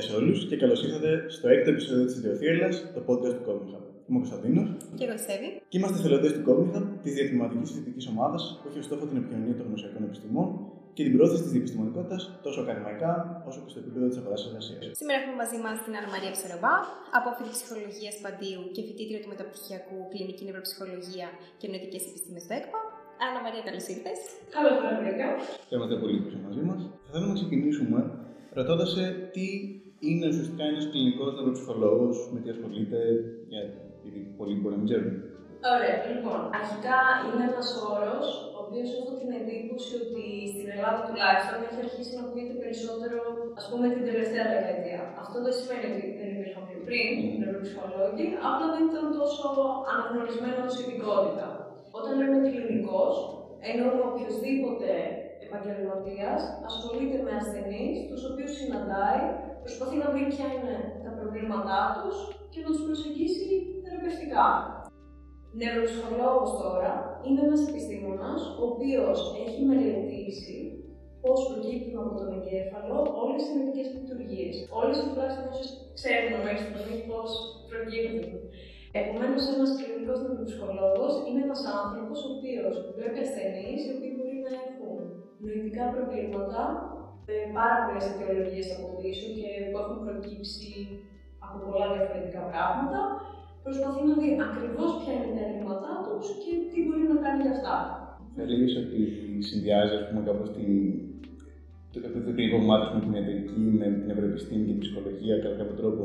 Γεια σε όλους και καλώς ήρθατε στο έκτο επεισόδιο της Ιδιοθύρελα, το podcast του Cognitive. Είμαι ο Κωνσταντίνος. Και εγώ Στέβη. Και είμαστε εθελοντέ του Cognitive, της διατηματική συζητητική ομάδας που έχει ως στόχο την επικοινωνία των γνωσιακών επιστημών και την πρόθεση της διεπιστημονικότητας τόσο ακαδημαϊκά όσο και στο επίπεδο της αγοράς εργασίας. Σήμερα έχουμε μαζί μας την Άννα Μαρία Ψεροβά, απόφοιτης ψυχολογίας Παντίου και φοιτήτρια του Μεταπτυχιακού Κλινική Νευροψυχολογία και Νοητικέ Επιστήμες στο ΕΚΠΑ. Άννα Μαρία, καλώς ήρθες. Καλώς ήρθατε. Είμαστε πολύ που μαζί μας. Θα θέλαμε να ξεκινήσουμε ρωτώντας τι είναι ουσιαστικά ένας κλινικός νευροψυχολόγο, με τι ασχολείται, γιατί πολλοί μπορεί να μην ξέρουν. Ωραία, λοιπόν, αρχικά είναι ένας όρος ο οποίος έχω την εντύπωση ότι στην Ελλάδα τουλάχιστον έχει αρχίσει να ακούγεται περισσότερο, ας πούμε, την τελευταία δεκαετία. Αυτό δεν σημαίνει ότι δεν υπήρχαν πιο πριν mm. νευροψυχολόγοι, απλά δεν ήταν τόσο αναγνωρισμένο ως ειδικότητα. Όταν λέμε κλινικός, εννοούμε οποιοδήποτε επαγγελματίας ασχολείται με ασθενείς, τους οποίους συναντάει, προσπαθεί να βρει ποια είναι τα προβλήματά τους και να τους προσεγγίσει θεραπευτικά. Νευροψυχολόγο τώρα είναι ένας επιστήμονας ο οποίος έχει μελετήσει πώς προκύπτουν από τον εγκέφαλο όλες οι νοητικέ λειτουργίες. Όλες τουλάχιστον όσε ξέρουμε μέχρι στιγμή πώς προκύπτουν. Επομένως, ένας κλινικός νευροψυχολόγο είναι ένας άνθρωπος ο οποίος βλέπει ασθενείς οι οποίοι μπορεί να έχουν νοητικά προβλήματα, ε, πάρα πολλές αιτιολογίες από πίσω και που έχουν προκύψει από πολλά διαφορετικά πράγματα. Προσπαθεί να δει ακριβώς ποια είναι τα ελλείμματά του και τι μπορεί να κάνει για αυτά. Θεωρείς ότι συνδυάζει, ας πούμε, κάπως την το κλινικό μάθημα με την ιατρική, με την ευρωεπιστήμη και την ψυχολογία κατά κάποιο τρόπο.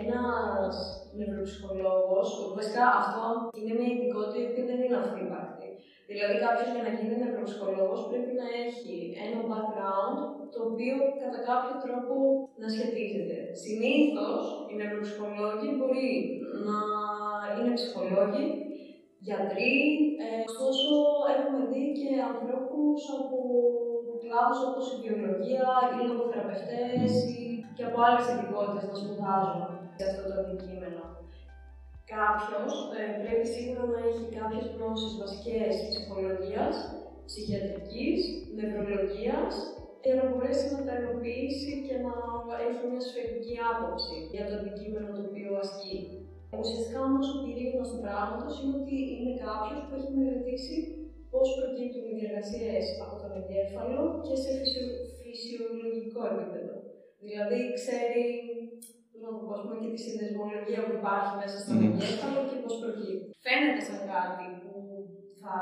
Ένας νευροψυχολόγο, βασικά αυτό είναι μια ειδικότητα που δεν είναι αυτύπακτη. Δηλαδή, κάποιος για να γίνει νευροψυχολόγο πρέπει να έχει ένα background το οποίο κατά κάποιο τρόπο να σχετίζεται. Συνήθως οι νευροψυχολόγοι μπορεί να είναι ψυχολόγοι, γιατροί, ε, ωστόσο έχουμε δει και ανθρώπους από κλάδους όπως η βιολογία, οι λογοθεραπευτές και από άλλες ειδικότητες να σπουδάζουν σε αυτό το αντικείμενο. Κάποιος ε, πρέπει σίγουρα να έχει κάποιες γνώσεις βασικές ψυχολογίας, ψυχιατρικής, νευρολογίας για να μπορέσει να τα ενοποιήσει και να έχει μια σφαιρική άποψη για το αντικείμενο το οποίο ασκεί. Ουσιαστικά όμως ο πυρήνας του πράγματος είναι ότι είναι κάποιος που έχει μελετήσει πώς προκύπτουν οι διεργασίε από τον εγκέφαλο και σε φυσιο... φυσιολογικό επίπεδο. Δηλαδή, ξέρει να το πω, και τη συνδεσμολογία που υπάρχει μέσα στον mm. εγκέφαλο και πώς προκύπτει. Φαίνεται σαν κάτι που, θα,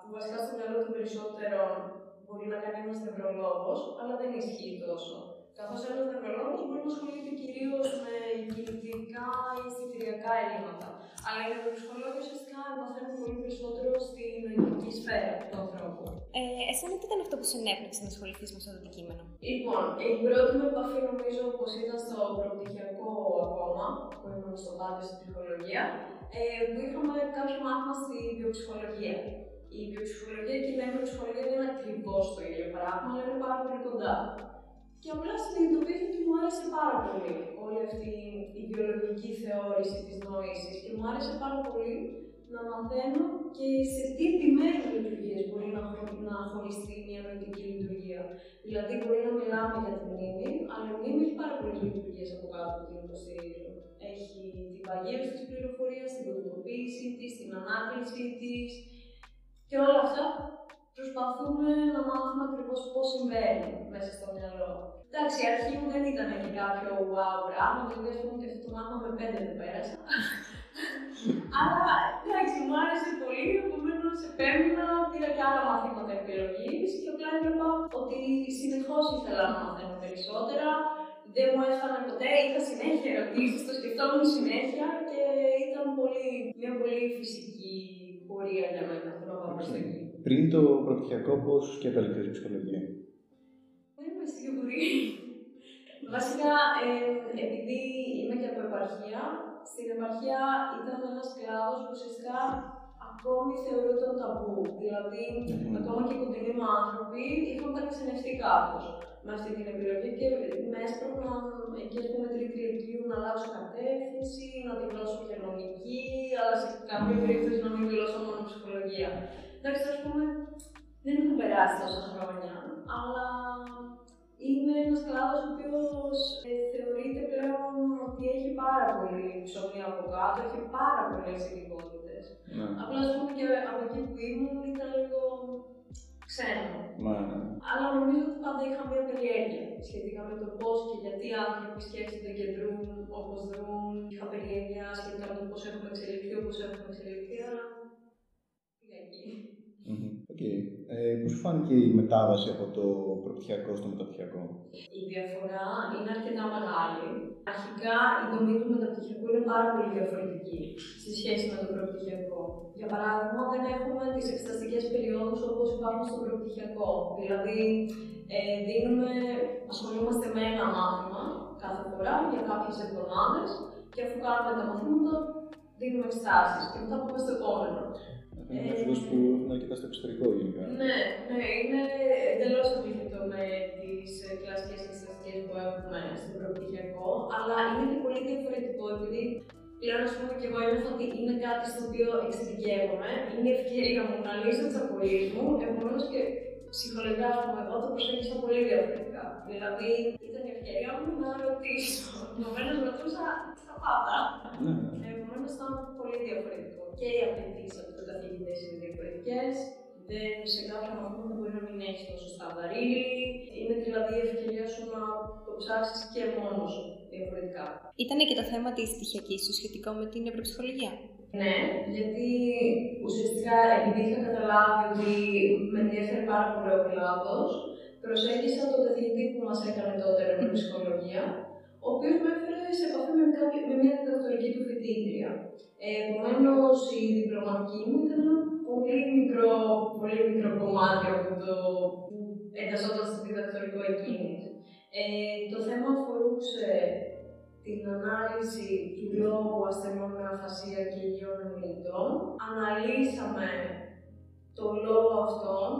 που βασικά στο μυαλό των περισσότερων μπορεί να κάνει ένας νευρολόγος, αλλά δεν ισχύει τόσο. Καθώς ένας νευρολόγος μπορεί να ασχολείται κυρίως με κινητικά ή αισθητηριακά ελλείμματα. Αλλά οι νευροψυχολόγοι ουσιαστικά μαθαίνουν πολύ περισσότερο στην νοητική σφαίρα του ανθρώπου. Ε, εσένα τι ήταν αυτό που συνέπνευσε να ασχοληθείς με αυτό το αντικείμενο; Λοιπόν, η πρώτη μου επαφή νομίζω πως ήταν στο προπτυχιακό ακόμα, που ήμουν στο Πάντιο στην ψυχολογία, ε, που είχαμε κάποιο μάθημα στη βιοψυχολογία. Η βιοψυχολογία και η νευροψυχολογία δεν είναι ακριβώ το ίδιο πράγμα, αλλά είναι πάρα πολύ κοντά. Και απλά συνειδητοποίησα ότι μου άρεσε πάρα πολύ όλη αυτή η βιολογική θεώρηση της νόησης και μου άρεσε πάρα πολύ να μαθαίνω και σε τι επιμέρους λειτουργίες μπορεί να, να χωριστεί μια νοητική λειτουργία. Δηλαδή, μπορεί να μιλάμε για τη μνήμη, αλλά η μνήμη έχει πάρα πολλές λειτουργίες από κάτω που την υποστηρίζουν. Έχει την παγίωση της πληροφορίας, την κωδικοποίησή της, την ανάκλησή της και όλα αυτά προσπαθούμε να μάθουμε ακριβώς πώς συμβαίνει μέσα στο μυαλό. Εντάξει, η αρχή μου δεν ήταν και κάποιο wow πράγμα, δηλαδή ας πούμε και αυτό το μάθημα με πέντε δεν πέρασα. Αλλά εντάξει, μου άρεσε πολύ, επομένως επέμεινα, πήρα και άλλα μαθήματα επιλογή και απλά έβλεπα ότι συνεχώς ήθελα να μαθαίνω περισσότερα. Δεν μου έφτανε ποτέ, είχα συνέχεια ερωτήσεις, το σκεφτόμουν συνέχεια και ήταν πολύ, μια πολύ φυσική πορεία για μένα το να πάω προς εκεί. Πριν το προπτυχιακό, πώς και επέλεξε ψυχολογία; Δεν είμαι σίγουρη. Βασικά, ε, επειδή είμαι και από επαρχία, στην επαρχία ήταν ένας κλάδος που ουσιαστικά ακόμη θεωρούνταν ταμπού. Δηλαδή, mm. ακόμα και κοντινοί μου άνθρωποι είχαν παρεξενευτεί κάπως με αυτή την επιλογή και με έσπρωχναν εκεί, ας πούμε, τρίτη ηλικίου να αλλάξω κατεύθυνση, να δηλώσω και νομική, αλλά σε κάποια περίπτωση να μην δηλώσω μόνο ψυχολογία. Εντάξει, ας πούμε, δεν έχουν περάσει τόσα χρόνια, αλλά είναι ένας κλάδος ο οποίος ε, θεωρείται ψωμί από κάτω, είχε πάρα πολλές ειδικότητες. Ναι. Απλά ας πούμε και από εκεί που ήμουν ήταν λίγο ξένο. Μα, ναι. Αλλά νομίζω ότι πάντα είχα μια περιέργεια σχετικά με το πώς και γιατί οι άνθρωποι σκέφτονται και δρούν όπως δρούν. Είχα περιέργεια σχετικά με το πώς έχουμε εξελιχθεί, όπως έχουμε εξελιχθεί, αλλά πήγα εκεί. Μμμ. Οκ. Ε, Πώς σου φάνηκε η μετάβαση από το προπτυχιακό στο μεταπτυχιακό; Η διαφορά είναι αρκετά μεγάλη. Αρχικά η δομή του μεταπτυχιακού είναι πάρα πολύ διαφορετική στη σχέση με το προπτυχιακό. Για παράδειγμα, δεν έχουμε τις εξεταστικές περιόδους όπως υπάρχουν στο προπτυχιακό. Δηλαδή, ε, δίνουμε, ασχολούμαστε με ένα μάθημα κάθε φορά για κάποιες εβδομάδες και αφού κάνουμε τα μαθήματα, δίνουμε εξετάσεις και μετά πάμε στο επόμενο. Αυτό είναι μέθοδος που έχουν αρκετά στο εξωτερικό γενικά. Ναι, ναι, είναι εντελώς αντίθετο με τις κλασικές εξεταστικέ που έχουμε στο προπτυχιακό, αλλά είναι και πολύ διαφορετικό επειδή πλέον, ας πούμε, και εγώ ένιωθα ότι είναι κάτι στο οποίο εξειδικεύομαι, είναι η ευκαιρία μου να λύσω τις απολύσει μου, επομένω και ψυχολογικά, ας πούμε, εγώ το προσέγγισα πολύ διαφορετικά. Δηλαδή, ήταν η ευκαιρία μου να ρωτήσω. Επομένως, ρωτούσα τα πάντα. Ναι, ναι. Επομένως ήταν πολύ διαφορετικό. Και οι απαιτήσεις από του καθηγητές είναι διαφορετικές. Δεν σε κάποια μαθήματα μπορεί να μην έχεις τόσο σταβαρίλη. Είναι δηλαδή η ευκαιρία σου να το ψάξεις και μόνος σου διαφορετικά. Ήταν και το θέμα της πτυχιακή σου σχετικό με την ευρωψυχολογία. Ναι, γιατί ουσιαστικά επειδή είχα καταλάβει ότι με ενδιαφέρει πάρα πολύ ο κλάδο, προσέγγισα τον καθηγητή που μας έκανε τότε ευρωψυχολογία, ο οποίος με έφερε σε επαφή με, κάποια, με μια διδακτορική του φοιτήτρια. Ε, Επομένως, η διπλωματική μου ήταν ένα πολύ μικρό, πολύ μικρό κομμάτι από το που εντασσόταν στο διδακτορικό εκείνη. Ε, το θέμα αφορούσε την ανάλυση του λόγου ασθενών με αφασία και υγιών εμιλητών. Αναλύσαμε το λόγο αυτόν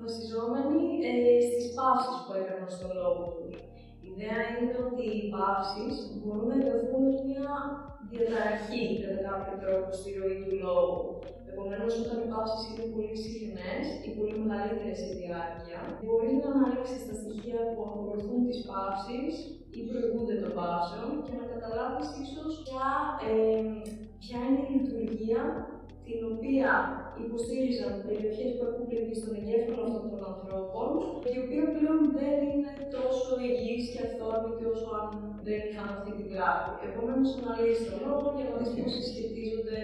βασιζόμενοι ε, στις παύσεις που έκαναν στο λόγο τους. Η ιδέα είναι ότι οι παύσεις μπορούν να ενταχθούν ως μια διαταραχή κατά κάποιο τρόπο στη ροή του λόγου. Επομένως, όταν οι παύσει είναι πολύ συχνές ή πολύ μεγαλύτερες σε διάρκεια, μπορεί να αναλύσει τα στοιχεία που ακολουθούν τις παύσει ή προηγούνται των παύσεων και να καταλάβεις ίσως ποια, ε, ποια είναι η λειτουργία την οποία υποστήριζαν περιοχές που έχουν πληγεί στον εγκέφαλο αυτών των ανθρώπων, η οποία πλέον δεν είναι τόσο υγιής και αυθόρμητη όσο αν δεν είχαν αυτή την πλάκη. Επομένως, αναλύσει τον λόγο για να δεις πώς συσχετίζονται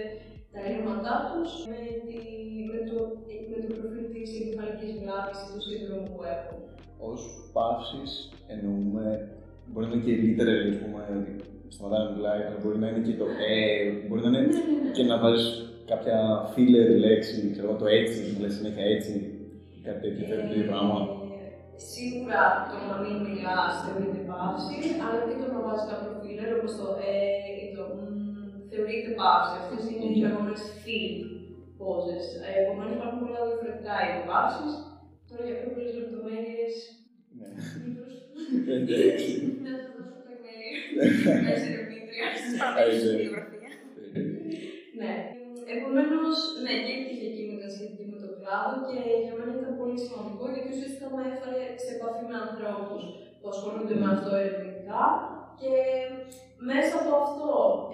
τα ελλείμματά τους με, τη, με, το, με το προφίλ της εγκεφαλικής βλάβη του σύνδρομου που έχουν. Ω παύσει εννοούμε. Μπορεί να είναι και literal, ας πούμε, ότι σταματάει να μιλάει, αλλά μπορεί να είναι και το ε, μπορεί να είναι Ναι, ναι, ναι. και να βάζεις κάποια filler λέξη, ξέρω εγώ, το έτσι, να λες συνέχεια έτσι, ή κάτι τέτοιο, τέτοιο Ε, πράγμα. Σίγουρα το να μην μιλάς θεωρείται παύση, αλλά και το να βάζεις κάποιο φίλερ όπως το ε ή το μ, θεωρείται παύση. Αυτές είναι οι λεγόμενες field poses. Ε, Επομένως υπάρχουν πολλά διαφορετικά είδη παύση. Τώρα για πιο πολλές λεπτομέρειες. Ναι. Εντάξει. Να σας δώσω το email. Μέσα ερευνήτρια. Άιζε. Βιβλιογραφία. Ναι. Επομένως, ναι, και η πτυχιακή μου ήταν σχετική με το κλάδο και για μένα ήταν πολύ σημαντικό γιατί ουσιαστικά με έφερε σε επαφή με ανθρώπους που ασχολούνται με αυτό ερευνητικά και μέσα από αυτό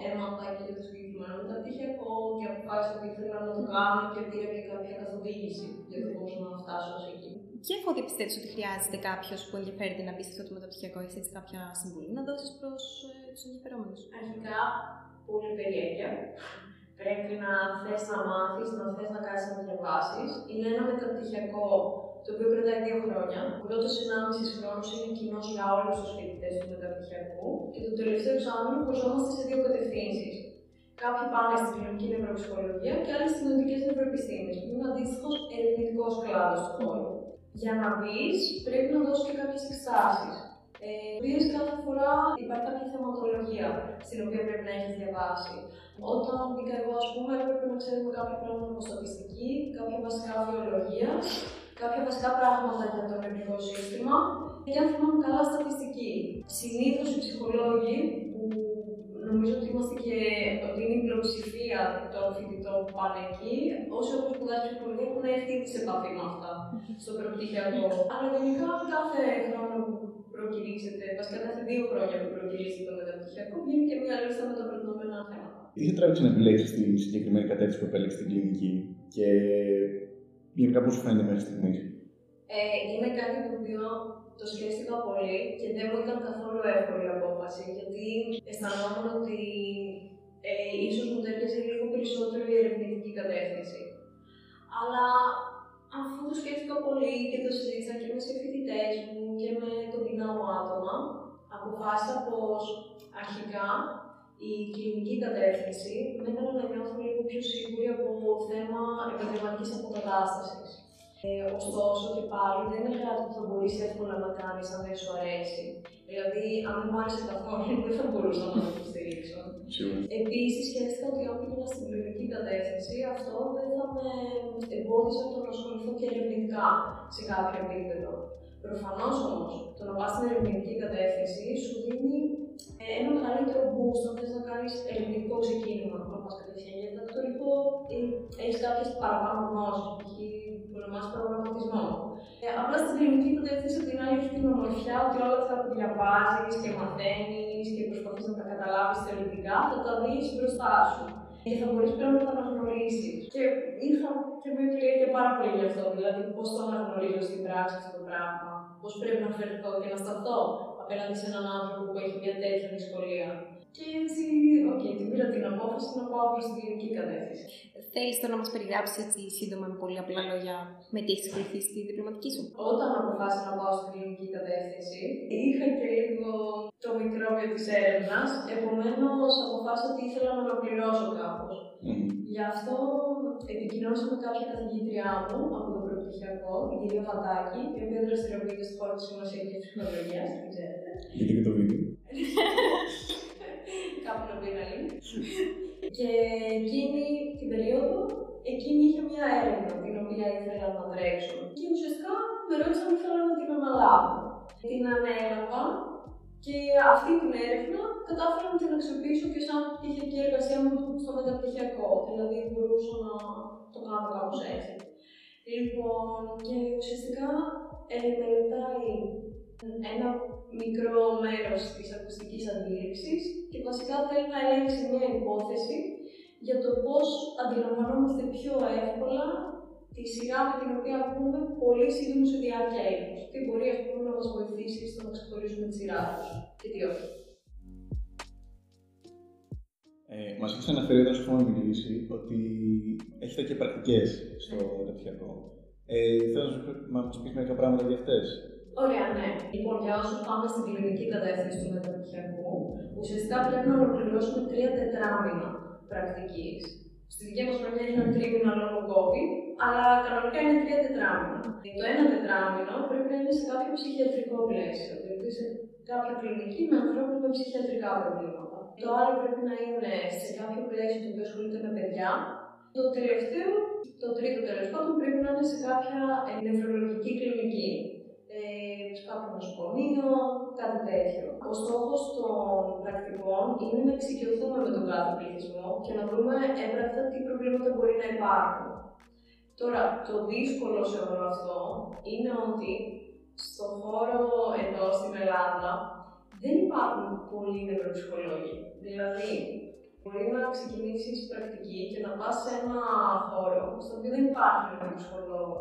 έμαθα και το συγκεκριμένο μεταπτυχιακό και αποφάσισα ότι ήθελα να το κάνω και πήρα και κάποια καθοδήγηση για το πώς να φτάσω ως εκεί. Ποια εφόδια πιστεύει ότι χρειάζεται κάποιος που ενδιαφέρεται να μπει σε αυτό το μεταπτυχιακό, έχεις έτσι κάποια συμβουλή να δώσεις προς τους ενδιαφερόμενους; Αρχικά, πολύ περιέργεια. Πρέπει να θες να μάθεις, να θες να κάνεις να διαβάσεις. Είναι ένα μεταπτυχιακό το οποίο κρατάει δύο χρόνια. Ο πρώτος 1,5 χρόνος είναι κοινός για όλους τους φοιτητές του μεταπτυχιακού και το τελευταίο εξάμεινο χωριζόμαστε σε δύο κατευθύνσεις. Κάποιοι πάνε στην κλινική νευροψυχολογία και άλλοι στις νοητικέ νευροεπιστήμε, που είναι αντίστοιχος ερευνητικός κλάδος του χώρου. Για να μπεις, πρέπει να δώσεις και κάποιες εξετάσεις. Ε, οποίε κάθε φορά υπάρχει κάποια θεματολογία στην οποία πρέπει να έχεις διαβάσει. Όταν μπήκα εγώ, ας πούμε, έπρεπε να ξέρουμε κάποια πράγματα από στατιστική, κάποια βασικά βιολογία, κάποια βασικά πράγματα για το νευρικό σύστημα και αν θυμάμαι καλά στατιστική. Συνήθως οι ψυχολόγοι, που νομίζω ότι είμαστε και ότι είναι η πλειοψηφία των φοιτητών που πάνε εκεί, όσοι έχουν σπουδάσει ψυχολογία έχουν έρθει ήδη σε επαφή με αυτά στο προπτυχιακό. Αλλά γενικά κάθε χρόνο που προκηρύξετε, βασικά κάθε δύο χρόνια που προκηρύσετε το μεταπτυχιακό, βγαίνει και μια λίστα με τα προτινόμενα θέματα. Τι σε τράβηξε να επιλέξει τη συγκεκριμένη κατεύθυνση που επέλεξε στην κλινική και γενικά πώς σου φαίνεται μέχρι στιγμής; Ε, είναι κάτι το οποίο το σκέφτηκα πολύ και δεν μου ήταν καθόλου εύκολη η απόφαση, γιατί αισθανόμουν ότι ε, ίσως μου τέριαζε λίγο περισσότερο η ερευνητική κατεύθυνση. Αλλά αφού το σκέφτηκα πολύ και το συζήτησα και με φοιτητές μου άτομα, αποφάσισα πως αρχικά η κλινική κατεύθυνση με έκανε να νιώθω λίγο πιο σίγουρη από θέμα επαγγελματικής αποκατάστασης. Ε, ωστόσο και πάλι δεν είναι κάτι που θα μπορείς εύκολα να κάνεις αν δεν σου αρέσει. Δηλαδή, αν δεν μου άρεσε καθόλου, δεν θα μπορούσα να το υποστηρίξω. Επίσης, σκέφτηκα ότι αν πήγαινα στην κλινική κατεύθυνση, αυτό δεν θα με εμπόδιζε το να ασχοληθώ και ερευνητικά σε κάποιο επίπεδο. Προφανώς όμως, το να πας στην ερευνητική κατεύθυνση σου δίνει ε, ένα μεγαλύτερο boost αν θες να κάνεις ερευνητικό ξεκίνημα. Να πα κατευθείαν για διδακτορικό ή έχεις κάποιες παραπάνω γνώσεις, π.χ. ονομάζει προγραμματισμό. Ε, απλά στην κλινική κατεύθυνση από την άλλη έχεις την ομορφιά ότι όλα αυτά που διαβάζεις και μαθαίνεις και προσπαθείς να τα καταλάβεις θεωρητικά θα τα δεις μπροστά σου. Και θα μπορείς πλέον να τα αναγνωρίσεις. Και είχα και με και πάρα πολύ γι' αυτό. Δηλαδή, πώς το αναγνωρίζω στην πράξη αυτό το πράγμα, πώς πρέπει να φερθώ και να σταθώ απέναντι σε έναν άνθρωπο που έχει μια τέτοια δυσκολία. Και έτσι, οκ, okay, την πήρα την απόφαση να πάω προς την κλινική κατεύθυνση. Θέλεις τώρα να μας περιγράψεις έτσι σύντομα με πολύ απλά λόγια με τι έχεις βοηθήσει στη διπλωματική σου; Όταν αποφάσισα να πάω στην κλινική κατεύθυνση, είχα και λίγο το μικρόβιο της έρευνας. Επομένως, αποφάσισα ότι ήθελα να ολοκληρώσω κάπως. Mm. Γι' αυτό επικοινώνησα με κάποια καθηγήτριά μου από το προπτυχιακό, την κυρία Βαντάκη, η οποία δραστηριοποιείται στο χώρο της σημασιακή ψυχολογίας, δεν ξέρετε. Γιατί και το βίντεο. Κάπου να πει να Και εκείνη την περίοδο, εκείνη είχε μια έρευνα την οποία ήθελα να τρέξω. Και ουσιαστικά με ρώτησαν αν ήθελα να την αναλάβω. Την ανέλαβα και αυτή την έρευνα κατάφερα να την αξιοποιήσω και σαν πτυχιακή εργασία μου στο μεταπτυχιακό. Δηλαδή μπορούσα να το κάνω κάπως έτσι. Λοιπόν, και ουσιαστικά ε, μελετάει ένα μικρό μέρος της ακουστικής αντίληψης και βασικά θέλει να ελέγξει μια υπόθεση για το πώς αντιλαμβανόμαστε πιο εύκολα τη σειρά με την οποία ακούμε πολύ σύντομο σε διάρκεια ύπνου. Τι μπορεί ας πούμε, να μας βοηθήσει στο να ξεχωρίσουμε τη σειρά τους και τι όχι. Ε, μας έχει αναφέρει εδώ στο μιλήσει ότι έχετε και πρακτικές στο μεταπτυχιακό. Ε, θέλω να μας πεις μερικά πράγματα για αυτές; Ωραία, ναι. Λοιπόν, για όσους πάμε στην κλινική κατεύθυνση του μεταπτυχιακού, ουσιαστικά πρέπει να ολοκληρώσουμε τρία τετράμινα πρακτικής. Στη δικιά μας χρονιά ήταν τρίμηνα λόγω COVID, αλλά κανονικά είναι τρία τετράμινα. Το ένα τετράμινο πρέπει να είναι σε κάποιο ψυχιατρικό πλαίσιο, δηλαδή σε κάποια κλινική με ανθρώπου με ψυχιατρικά προβλήματα. Το άλλο πρέπει να είναι σε κάποιο πλαίσιο το οποίο ασχολείται με παιδιά. Το τελευταίο, το τρίτο τέλος πάντων, πρέπει να είναι σε κάποια νευρολογική κλινική σε κάποιο νοσοκομείο, κάτι τέτοιο. Ο στόχος των πρακτικών είναι να εξοικειωθούμε με τον κάθε πληθυσμό και να δούμε έμπρακτα τι προβλήματα μπορεί να υπάρχουν. Τώρα, το δύσκολο σε όλο αυτό είναι ότι στον χώρο εδώ στην Ελλάδα δεν υπάρχουν πολλοί νευροψυχολόγοι. Δηλαδή, μπορεί να ξεκινήσεις πρακτική και να πας σε ένα χώρο στο οποίο δεν υπάρχει νευροψυχολόγο.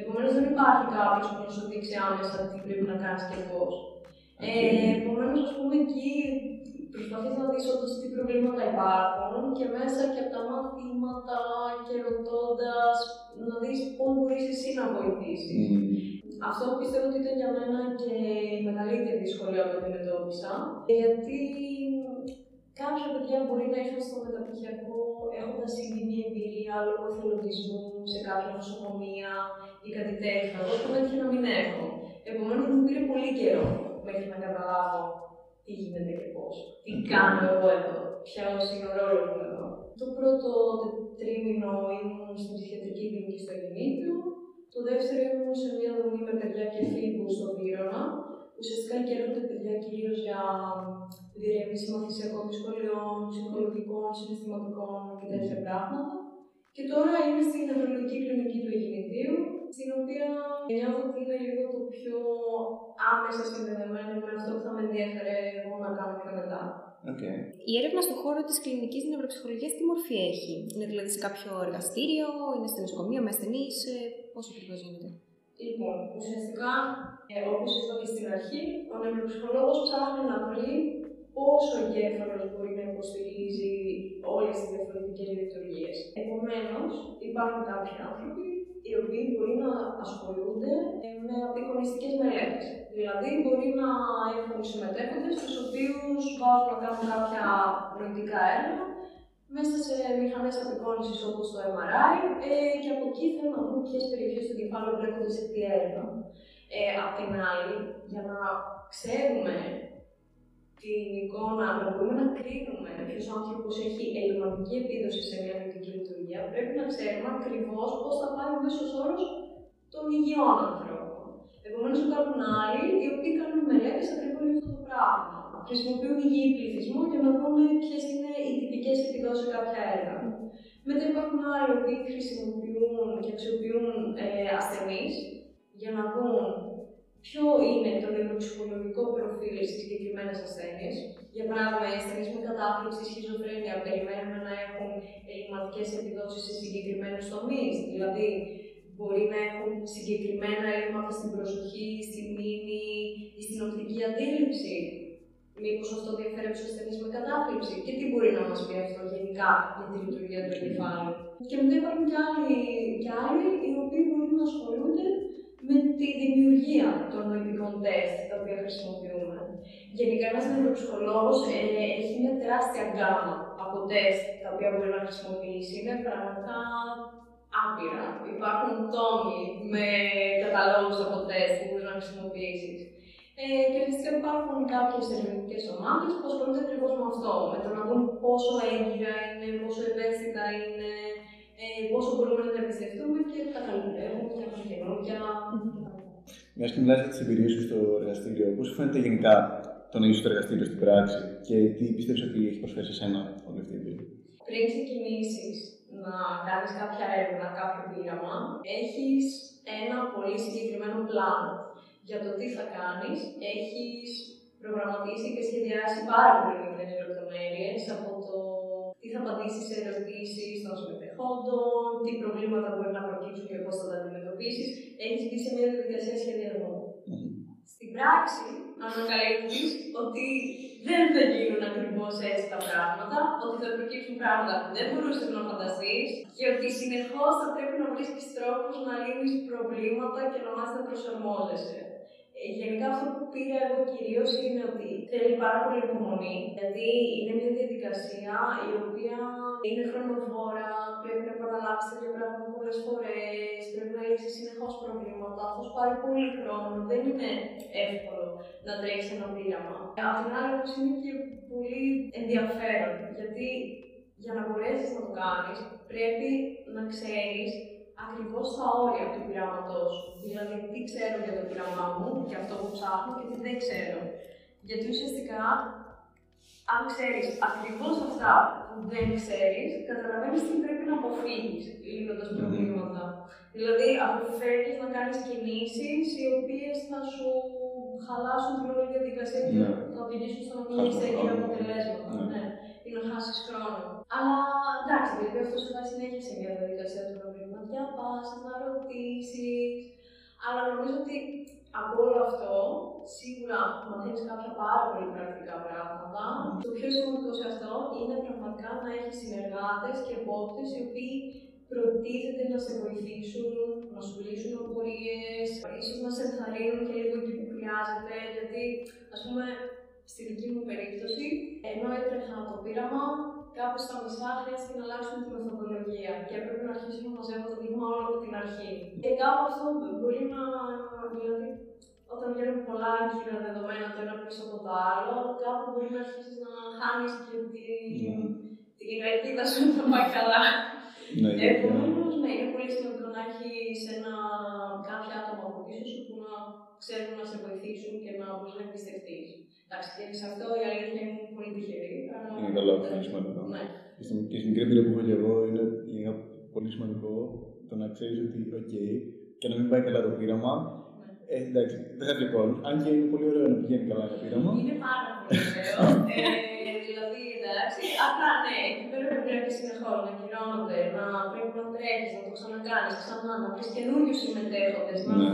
Επομένως, δεν υπάρχει κάποιος που να σου δείξει άμεσα τι πρέπει να κάνεις και πώς. Ε, Επομένως, ας πούμε, εκεί προσπαθείς να δεις όντως τι προβλήματα υπάρχουν και μέσα και από τα μαθήματα και ρωτώντας να δεις πώς μπορείς εσύ να βοηθήσεις. Αυτό πιστεύω ότι ήταν για μένα και η μεγαλύτερη δυσκολία που αντιμετώπισα. Γιατί κάποια παιδιά μπορεί να ήρθαν στο μεταπτυχιακό έχοντας ήδη μια εμπειρία λόγω εθελοντισμού σε κάποια νοσοκομεία ή κάτι τέτοιο. Εγώ το έτυχε να μην έχω. Επομένως, μου πήρε πολύ καιρό μέχρι να καταλάβω τι γίνεται και πώς. Τι κάνω εγώ εδώ, ποιο είναι ο ρόλος μου εδώ. Το πρώτο τρίμηνο ήμουν στην ψυχιατρική κλινική στο Ελληνίδιο. Το δεύτερο ήμουν σε μια δομή με παιδιά και φίλους στο Πύρονα. Ουσιαστικά και έρχονται παιδιά κυρίως για διερεύνηση μαθησιακών δυσκολιών, ψυχολογικών, συναισθηματικών και τέτοια πράγματα. Και τώρα είμαι στην νευρολογική κλινική του Αιγυπτίου, στην οποία νιώθω ότι είναι λίγο το πιο άμεσα συνδεδεμένο με αυτό που θα με ενδιαφέρε εγώ να κάνω πιο μετά. Okay. Η έρευνα στον χώρο της κλινικής νευροψυχολογίας τι μορφή έχει, Είναι δηλαδή σε κάποιο εργαστήριο, είναι στο νοσοκομείο με ασθενείς, πώς ακριβώς γίνεται; Λοιπόν, ουσιαστικά, ε, όπως είπα και στην αρχή, ο νευροψυχολόγος ψάχνει να βρει πόσο ο εγκέφαλος μπορεί να υποστηρίζει όλες τις διαφορετικές λειτουργίες. Επομένως, υπάρχουν κάποιοι άνθρωποι οι οποίοι μπορεί να ασχολούνται ε, με απεικονιστικές μελέτες. Δηλαδή, μπορεί να έχουν συμμετέχοντες, τους οποίους βάζουν να κάνουν κάποια νοητικά έργα μέσα σε μηχανές απεικόνησης όπως το MRI ε, και από εκεί θέλουν να δουν ποιες περιοχές του κεφάλου βλέπονται σε τι έργα. Ε, απ' την άλλη, για να ξέρουμε την εικόνα, να μπορούμε να κρίνουμε ποιος άνθρωπος έχει ελληματική επίδοση σε μια νοητική λειτουργία, πρέπει να ξέρουμε ακριβώς πώς θα πάει ο μέσος όρος των υγιών ανθρώπων. Επομένως, υπάρχουν άλλοι οι οποίοι κάνουν μελέτες ακριβώς για αυτό το πράγμα. Χρησιμοποιούν υγιή πληθυσμό για να δουν ποιες είναι οι τυπικές επιδόσεις σε κάποια έργα. Μετά υπάρχουν άλλοι που χρησιμοποιούν και αξιοποιούν ε, ασθενείς για να δουν ποιο είναι το νευροψυχολογικό προφίλ στι συγκεκριμένε ασθένειε. Για παράδειγμα, οι ασθενείς με κατάθλιψη, σχιζοφρένεια περιμένουμε να έχουν ελληματικές επιδόσεις σε συγκεκριμένους τομείς. Δηλαδή, μπορεί να έχουν συγκεκριμένα έλλειμματα στην προσοχή, στη μνήμη ή στην οπτική αντίληψη. Μήπως αυτό διαφέρει τους ασθενείς με κατάθλιψη και τι μπορεί να μας πει αυτό γενικά για τη λειτουργία του εγκεφάλου; Και μετά υπάρχουν και άλλοι, και άλλοι οι οποίοι μπορεί να ασχολούνται με τη δημιουργία των νοητικών τεστ τα οποία χρησιμοποιούμε. Γενικά, ένας νευροψυχολόγο ε, έχει μια τεράστια γκάμα από τεστ τα οποία μπορεί να χρησιμοποιήσει. Είναι πραγματικά άπειρα. Υπάρχουν τόμοι με καταλόγους από τεστ που μπορείς να χρησιμοποιήσεις. Ε, και φυσικά υπάρχουν κάποιες ερευνητικές ομάδες που ασχολούνται ακριβώς με αυτό. Με το να δουν πόσο έγκυρα είναι, πόσο ευαίσθητα είναι, ε, πόσο μπορούμε να τα εμπιστευτούμε και τα καλύπτουμε και από καινούργια. Μια και μιλάτε τις εμπειρίες σου στο εργαστήριο, πώς φαίνεται γενικά το να είσαι στο εργαστήριο στην πράξη και τι πιστεύεις ότι έχει προσφέρει σε σένα όλη αυτή η εμπειρία; Πριν ξεκινήσεις να κάνεις κάποια έρευνα, κάποιο πείραμα, έχεις ένα πολύ συγκεκριμένο πλάνο για το τι θα κάνεις. Έχεις προγραμματίσει και σχεδιάσει πάρα πολύ μικρές λεπτομέρειες από το τι θα απαντήσεις σε ερωτήσεις των συμμετεχόντων, τι προβλήματα μπορεί να προκύψουν και πώς θα τα αντιμετωπίσεις. Έχεις μπει σε μια διαδικασία σχεδιασμού. Στην πράξη, ανακαλύπτει ότι δεν θα γίνουν ακριβώς έτσι τα πράγματα, ότι θα προκύψουν πράγματα που δεν μπορούσες να φανταστείς και ότι συνεχώς θα πρέπει να βρίσκει τρόπους να λύνεις προβλήματα και να μάθει να προσαρμόζεσαι. Ε, γενικά αυτό που πήρα εγώ κυρίως είναι ότι θέλει πάρα πολύ υπομονή, γιατί είναι μια διαδικασία η οποία είναι χρονοβόρα, πρέπει να επαναλάβει τέτοια πράγματα πολλές φορές, πρέπει να λύσει συνεχώς προβλήματα. Αυτός πάρει πολύ χρόνο, δεν είναι εύκολο να τρέξει ένα πείραμα. Απ' την άλλη, όμως είναι και πολύ ενδιαφέρον, γιατί για να μπορέσεις να το κάνεις, πρέπει να ξέρεις ακριβώς τα όρια του πειράματό σου. Δηλαδή, τι ξέρω για το πείραμά μου, για αυτό που ψάχνω και τι δεν ξέρω. Γιατί ουσιαστικά, αν ξέρεις ακριβώς αυτά που δεν ξέρεις, καταλαβαίνεις τι πρέπει να αποφύγεις λύνοντας προβλήματα. Δηλαδή, αποφεύγει να κάνεις κινήσεις οι οποίες θα σου χαλάσουν την όλη διαδικασία και ναι. θα οδηγήσουν στο να μην έχει τα αποτελέσματα. Ναι. ναι. Ή να χάσει χρόνο. Αλλά εντάξει, δηλαδή αυτό σου δώσει συνέχεια σε μια διαδικασία του να βρει να διαβάσει, να ρωτήσεις. Αλλά νομίζω ότι από όλο αυτό σίγουρα μαθαίνεις κάποια πάρα πολύ πρακτικά πράγματα. Το πιο σημαντικό σε αυτό είναι πραγματικά να έχεις συνεργάτες και επόπτες οι οποίοι προτίθεται να σε βοηθήσουν, να σου λύσουν απορίες, ίσως να σε ενθαρρύνουν και λίγο εκεί που χρειάζεται. Γιατί, ας πούμε, στη δική μου περίπτωση, ενώ έτρεχα το πείραμα, κάπου στα μισά χρειάστηκε να αλλάξουμε τη μεθοδολογία και έπρεπε να αρχίσουμε να μαζεύω το δείγμα όλο από την αρχή. Και κάπου αυτό μπορεί να. Δηλαδή, όταν βγαίνουν πολλά κύρα δεδομένα το ένα πίσω από το άλλο, κάπου μπορεί να αρχίσεις να χάνεις και την, την ελπίδα σου να πάει καλά. Ναι, Επομένω, ναι, είναι πολύ σημαντικό να έχεις κάποια άτομα από πίσω σου που να ξέρουν να σε βοηθήσουν και να μπορείς να εμπιστευτείς. Εντάξει, και σε αυτό η αλήθεια είναι πολύ τυχερή. Είναι καλό, αυτό είναι σημαντικό. Ναι. Και στην μικρή εμπειρία που έχω και εγώ είναι πολύ σημαντικό το να ξέρεις ότι, OK, και να μην πάει καλά το πείραμα, ε, εντάξει, δεν θα πληκώνει. Αν και είναι πολύ ωραίο να πηγαίνει καλά το πείραμα. Είναι πάρα πολύ ωραίο. ε, δηλαδή, εντάξει, απλά ναι, εκεί πέρα πρέπει συνεχώ να γυρώνονται, να πρέπει να τρέχεις, να το ξανακάνεις ξανά, να βρεις καινούριους συμμετέχοντες, να Ναι.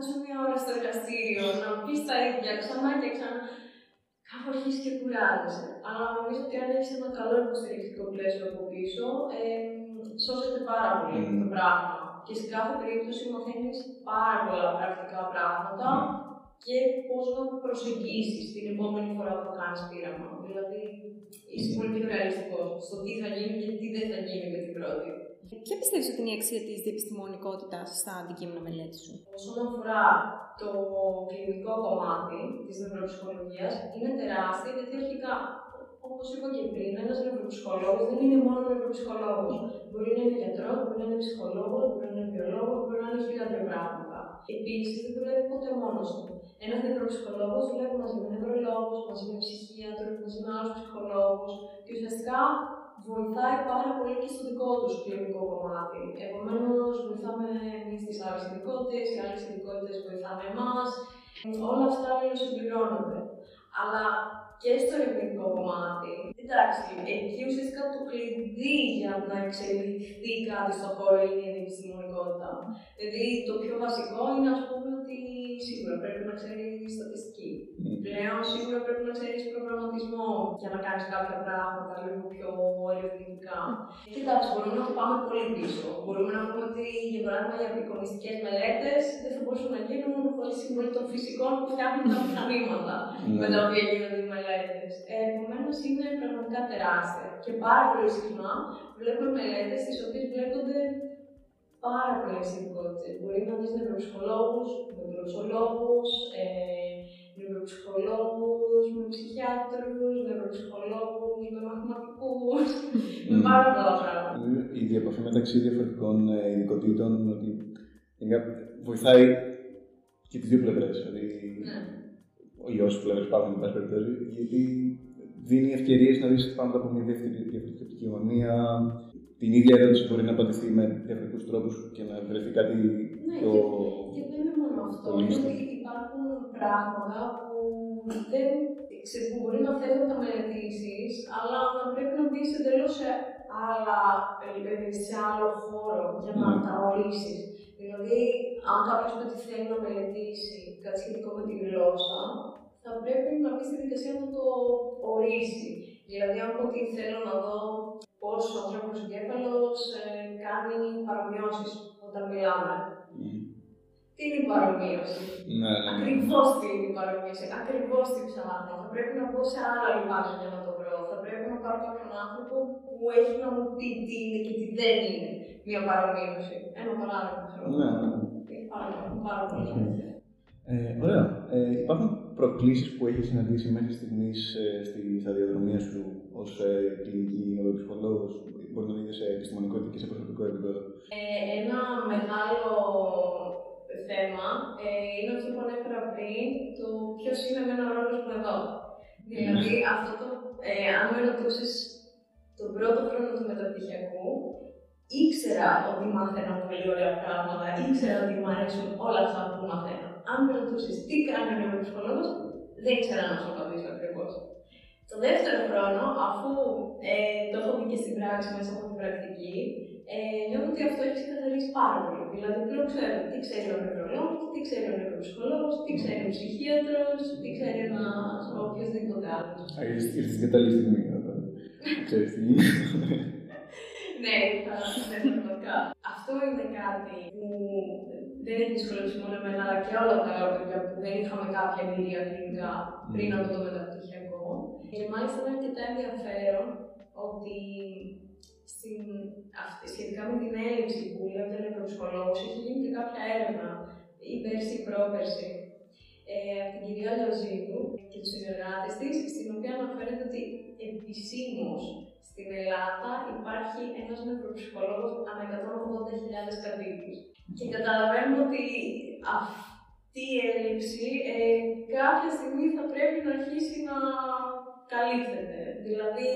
Έρθουν, να κάτσουν μια ώρα στο εργαστήριο, να πεις τα ίδια ξανά και ξανά. Κάπου αρχίζει και κουράζεσαι. Αλλά νομίζω ότι αν έχεις ένα καλό υποστηρικτικό πλαίσιο από πίσω, ε, σώζεται πάρα πολύ Μμμ. το πράγμα. Και σε κάθε περίπτωση μαθαίνεις πάρα πολλά πρακτικά πράγματα και πώς να προσεγγίσεις την επόμενη φορά που κάνεις πείραμα. Δηλαδή, είσαι πολύ πιο ρεαλιστικός στο τι θα γίνει και τι δεν θα γίνει με την πρώτη. Ποια πιστεύεις ότι είναι η αξία της διεπιστημονικότητας στα αντικείμενα μελέτη σου; Όσον αφορά το κλινικό κομμάτι της νευροψυχολογία, είναι τεράστια γιατί αρχικά, όπως είπα και πριν, ένας νευροψυχολόγο δεν είναι μόνο νευροψυχολόγο. Μπορεί να είναι γιατρός, μπορεί να είναι ψυχολόγος, μπορεί να είναι βιολόγος, μπορεί να είναι χίλια πράγματα. Επίσης, δεν δουλεύει ποτέ μόνος του. Ένας νευροψυχολόγο δουλεύει μαζί με νευρολόγους, μαζί με ψυχίατρους, μαζί με άλλους ψυχολόγους και ουσιαστικά βοηθάει πάρα πολύ και στο δικό τους κλινικό κομμάτι. Επομένως, βοηθάμε εμείς τις άλλες ειδικότητες, οι άλλες ειδικότητες βοηθάμε εμάς. Όλα αυτά αλληλοσυμπληρώνονται. Αλλά και στο ερευνητικό κομμάτι. Εντάξει, εκεί ουσιαστικά το κλειδί για να εξελιχθεί κάτι στον χώρο είναι η επιστημονικότητα. Δηλαδή, το πιο βασικό είναι, ας πούμε, ότι σίγουρα πρέπει να ξέρεις στατιστική. Πλέον σίγουρα πρέπει να ξέρεις προγραμματισμό για να κάνεις κάποια πράγματα λίγο πιο ερευνητικά. Κοιτάξτε, μπορούμε να το πάμε πολύ πίσω. Μπορούμε να πούμε ότι για παράδειγμα οι απεικονιστικές μελέτες δεν θα μπορούσαν να γίνουν χωρίς συμβολή των φυσικών που φτιάχνουν τα μηχανήματα με τα οποία γίνονται οι μελέτες. Επομένως είναι πραγματικά τεράστια. Και πάρα πολύ συχνά βλέπουμε μελέτες τις οποίες βλέπονται πάρα πολλέ ειδικότητε. Μπορεί να δεις νευροψυχολόγου, νευροψολόγου, ε, νευροψυχολόγους, με ψυχιάτρους, νευροψυχολόγους, με μαθηματικούς, με Μμμ. πάρα πολλά πράγματα. Η διαπαφή μεταξύ διαφορετικών ε, ειδικοτήτων ότι γενικά βοηθάει και τις δύο πλευρές. Δηλαδή, Ναι. οι όσε πλευρέ υπάρχουν, εν πάση περιπτώσει, γιατί δίνει ευκαιρίες να δεις πράγματα από μια διαφορετική διαφορετική οπτική γωνία. Την ίδια ερώτηση μπορεί να απαντηθεί με διαφορετικούς τρόπους και να βρεθεί κάτι Ναι, πιο. Και δεν είναι μόνο αυτό. Πολύ Είναι σωστό. ότι υπάρχουν πράγματα που δεν ξέρεις, που μπορεί να θέλουν να τα μελετήσεις, αλλά να πρέπει να μπεις εντελώς σε, άλλα, ε, σε άλλο χώρο για να Ναι. τα ορίσεις. Δηλαδή, αν κάποιος με θέλει να μελετήσει κάτι σχετικό με τη γλώσσα, θα πρέπει να μπει στη δικασία να το ορίσει. Δηλαδή, αν πω ότι θέλω να δω πώς ο ανθρώπινο εγκέφαλο ε, κάνει παρομοιώσεις όταν μιλάμε. Μμμ. Τι είναι η παρομοίωση; Ναι, ναι, ναι. Ακριβώς τι είναι η παρομοίωση. Ακριβώς τι ψάχνω. Θα πρέπει να μπω σε άλλα λιβάδια για να το βρω. Θα πρέπει να πάρω κάποιον άνθρωπο που έχει να μου πει τι είναι και τι δεν είναι μια παρομοίωση. Ένα παράδειγμα ξέρω. Ναι, ναι. Έχει πάρα, πάρα πολύ Οκ. σημασία. Ε, ωραία. Ε, υπάρχουν προκλήσεις που έχεις συναντήσει μέχρι στιγμής ε, στη σταδιοδρομία σου ως ε, κλινική νευροψυχολόγος, μπορεί να είναι σε επιστημονικό είτε και σε προσωπικό επίπεδο. Ε, ένα μεγάλο θέμα ε, είναι αυτό που ανέφερα πριν, το ποιος είναι εμένα ο ρόλο μου εδώ. Δηλαδή, αυτό το, ε, αν με ρωτούσε τον πρώτο χρόνο του μεταπτυχιακού, ήξερα ότι μάθαινα πολύ ωραία πράγματα, ήξερα ότι μου αρέσουν όλα αυτά που μαθαίνα. Αν με ρωτούσε τι κάνει ο νευροψυχολόγο, δεν ήξερα να σου απαντήσω ακριβώ. Το δεύτερο χρόνο, αφού ε, το έχω δει και στην πράξη μέσα από την πρακτική, ε, νιώθω ότι αυτό έχει ξεκαθαρίσει πάρα πολύ. Δηλαδή, πλέον ξέρω τι ξέρει ο νευρολόγος, τι ξέρει ο νευροψυχολόγος, τι ξέρει ο ψυχίατρος, τι ξέρει ένας οποιοδήποτε άλλος. Α, ήρθες ήρθες στην κατάλληλη στιγμή. να το- Ξέρεις τι γίνεται. Ναι, θα ναι, πραγματικά. Αυτό είναι κάτι που δεν έχει δυσκολεύσει μόνο εμένα, αλλά και όλα τα άλλα παιδιά που δεν είχαμε κάποια εμπειρία κλινικά πριν από το μεταπτυχιακό. Και μάλιστα είναι αρκετά ενδιαφέρον ότι στην, αυτή, σχετικά με την έλλειψη που λέγεται νευροψυχολόγος έχει γίνει και κάποια έρευνα ή πέρσι ή πρόπερσι ε, από την κυρία Λοζίδου και τους συνεργάτες της, στην οποία αναφέρεται ότι επισήμως στην Ελλάδα υπάρχει ένας νευροψυχολόγο ανά 180.000 κατοίκους. Και καταλαβαίνουμε ότι αυτή η έλλειψη ε, κάποια στιγμή θα πρέπει να αρχίσει να καλύπτεται. Δηλαδή,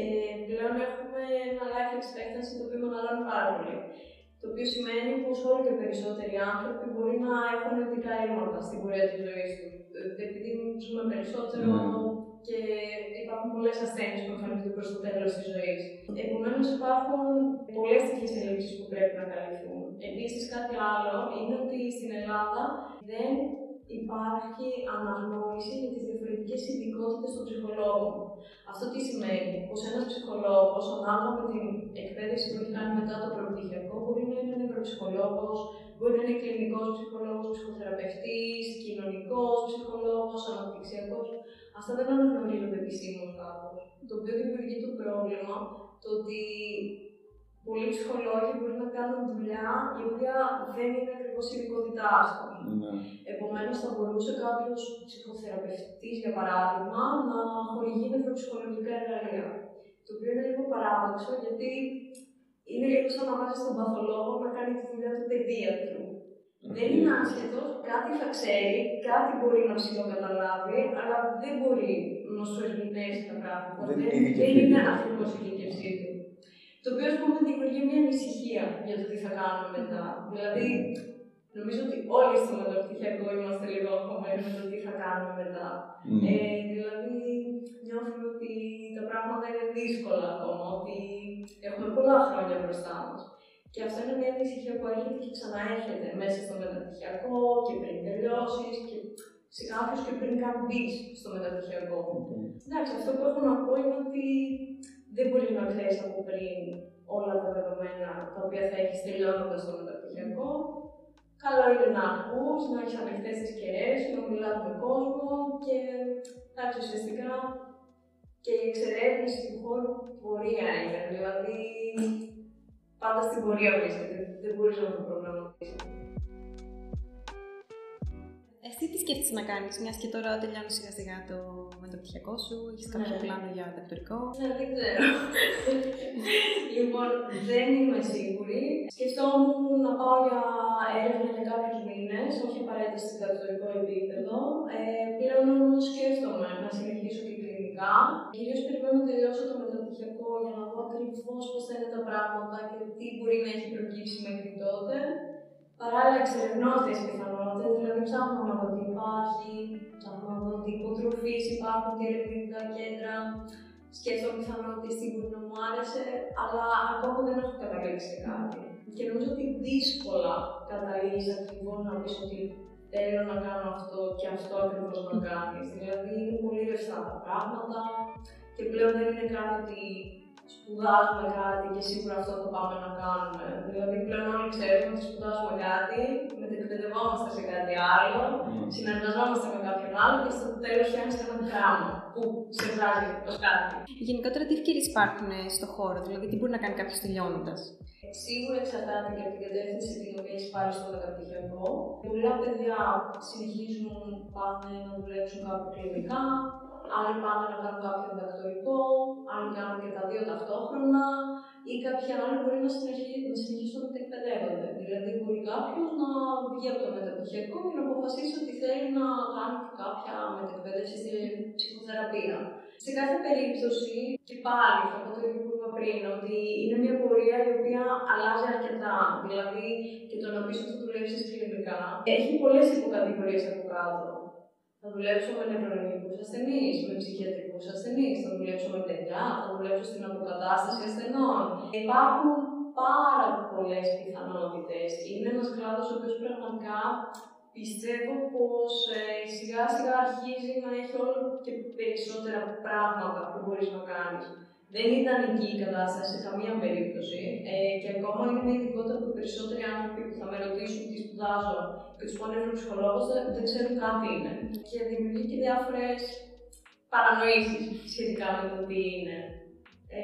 ε, πλέον έχουμε ένα life expectancy το οποίο μεγαλώνει πάρα πολύ. Το οποίο σημαίνει πως όλο και περισσότεροι άνθρωποι μπορεί να έχουν ειδικά έλλειμματα στην πορεία της ζωής του. Επειδή ζούμε περισσότερο Ναι. και υπάρχουν πολλές ασθένειες που εμφανίζονται προς το τέλος της ζωής. Επομένως, υπάρχουν πολλές τέτοιες ελλείψεις που πρέπει να καλυφθούν. Επίσης, κάτι άλλο είναι ότι στην Ελλάδα δεν υπάρχει αναγνώριση για τις διαφορετικές ειδικότητες των ειδικότητες Αυτό τι σημαίνει, πως ένας ψυχολόγος, ανάλογα με την εκπαίδευση που έχει κάνει μετά το προπτυχιακό, μπορεί να είναι νευροψυχολόγο, μπορεί να είναι κλινικός ψυχολόγος, ψυχοθεραπευτής, κοινωνικός ψυχολόγος, αναπτυξιακός. Αυτά δεν αναγνωρίζονται επισήμως κάπως. Το οποίο δημιουργεί το πρόβλημα το ότι πολλοί ψυχολόγοι μπορεί να κάνουν δουλειά η οποία δεν είναι ακριβώς η ειδικότητά του. Ναι. Επομένως, θα μπορούσε κάποιος ψυχοθεραπευτής, για παράδειγμα, να χορηγεί νευροψυχολογικά εργαλεία. Το οποίο είναι λίγο παράδοξο γιατί είναι λίγο σαν να βάζεις τον παθολόγο να κάνει τη δουλειά του παιδίατρου. Δεν είναι άσχετος, κάτι θα ξέρει, κάτι μπορεί να ψηλοκαταλάβει, αλλά δεν μπορεί να σου ερμηνεύσει τα πράγματα. Δεν είναι η δεν ειδικευσή είναι του. ακριβώ η ειδικευσή του. Το οποίο ας πούμε δημιουργεί μια ανησυχία για το τι θα κάνουμε μετά. Δηλαδή, νομίζω ότι όλοι στο μεταπτυχιακό είμαστε λίγο αγχωμένοι με το τι θα κάνουμε μετά. Μμμ. Ε, δηλαδή, νιώθουμε ότι τα πράγματα είναι δύσκολα ακόμα, ότι έχουμε πολλά χρόνια μπροστά μας. Και αυτό είναι μια ανησυχία που έρχεται και ξαναέρχεται μέσα στο μεταπτυχιακό και πριν τελειώσεις και σε κάποιους και πριν καν μπεις στο μεταπτυχιακό. Εντάξει, αυτό που έχω να πω είναι ότι δεν μπορεί να ξέρεις από πριν όλα τα δεδομένα τα οποία θα έχεις τελειώνοντας το μεταπτυχιακό. Καλό είναι να ακούς, να έχεις ανοιχτές τι κεραίε, να μιλάς με κόσμο και εντάξει, ουσιαστικά και η εξερεύνηση του χώρου πορεία είναι. Δηλαδή, πάντα στην πορεία βρίσκεται. Δεν μπορείς να το προγραμματίσεις. Εσύ τι σκέφτεσαι να κάνεις, μιας και τώρα τελειώνεις σιγά σιγά το μεταπτυχιακό σου, έχεις κάποιο Ναι. πλάνο για δακτορικό. Ναι, δεν ξέρω. λοιπόν, δεν είμαι σίγουρη. Σκεφτόμουν να πάω για έρευνα για κάποιους μήνες, όχι απαραίτητα σε διδακτορικό επίπεδο. Ε, πλέον όμως σκέφτομαι να συνεχίσω και κλινικά. Κυρίως περιμένω να τελειώσω το μεταπτυχιακό για να δω ακριβώς πώς θα είναι τα πράγματα και τι μπορεί να έχει προκύψει μέχρι τότε. Παράλληλα, εξερευνώ αυτέ τι πιθανότητες, δηλαδή ψάχνω να δω τι υπάρχει, ψάχνω να δω τι υποτροφή υπάρχουν, τι ερευνητικά κέντρα, σκέφτομαι πιθανότητες τι μπορεί να μου άρεσε, αλλά ακόμα δεν έχω καταλήξει σε κάτι. Και νομίζω ότι δύσκολα καταλήγει ακριβώς να πεις ότι θέλω να κάνω αυτό και αυτό ακριβώς να κάνεις. Δηλαδή είναι πολύ ρευστά τα πράγματα και πλέον δεν είναι κάτι ότι σπουδάζουμε κάτι και σίγουρα αυτό θα πάμε να κάνουμε. Δηλαδή πλέον όλοι ξέρουμε ότι σπουδάζουμε κάτι, μετεκπαιδευόμαστε σε κάτι άλλο, Μμμ. συνεργαζόμαστε με κάποιον άλλο και στο τέλος φτιάχνεις ένα πράγμα που σε βγάζει ως κάτι. Γενικότερα, τι ευκαιρίες υπάρχουν στον χώρο, δηλαδή τι μπορεί να κάνει κάποιος τελειώνοντας; Σίγουρα εξαρτάται και από την κατεύθυνση την οποία έχεις πάρει στο μεταπτυχιακό. Πολλά παιδιά συνεχίζουν πάνε να δουλέψουν κάπου κλινικά, άλλοι πάνε να κάνουν κάποιο διδακτορικό, άλλοι κάνουν και τα δύο ταυτόχρονα, ή κάποιοι άλλοι μπορεί να συνεχίσουν να, συνεχίσουν να μετεκπαιδεύονται. Δηλαδή, μπορεί κάποιος να βγει από το μεταπτυχιακό και να αποφασίσει ότι θέλει να κάνει και κάποια μετεκπαίδευση στην ψυχοθεραπεία. Σε κάθε περίπτωση, και πάλι θα πω το ίδιο που είπα πριν, ότι είναι μια πορεία η οποία αλλάζει αρκετά. Δηλαδή, και το να πεις ότι θα δουλέψει κλινικά έχει πολλές υποκατηγορίες από κάτω. Θα δουλέψω με νευρολογικούς ασθενείς, με ψυχιατρικούς ασθενείς, θα δουλέψω με παιδιά, θα δουλέψω στην αποκατάσταση ασθενών. Υπάρχουν πάρα πολλές πιθανότητες. Είναι ένας κλάδος ο οποίος πραγματικά πιστεύω πως ε, σιγά σιγά αρχίζει να έχει όλο και περισσότερα πράγματα που μπορείς να κάνεις. Δεν ήταν εκεί η κατάσταση σε καμία περίπτωση ε, και ακόμα είναι μια ειδικότητα που οι περισσότεροι άνθρωποι που θα με ρωτήσουν τι σπουδάζω και τους πω νευροψυχολόγο δεν, δεν ξέρουν καν τι είναι. Και δημιουργεί και διάφορες παρανοήσεις σχετικά με το τι είναι. Ε,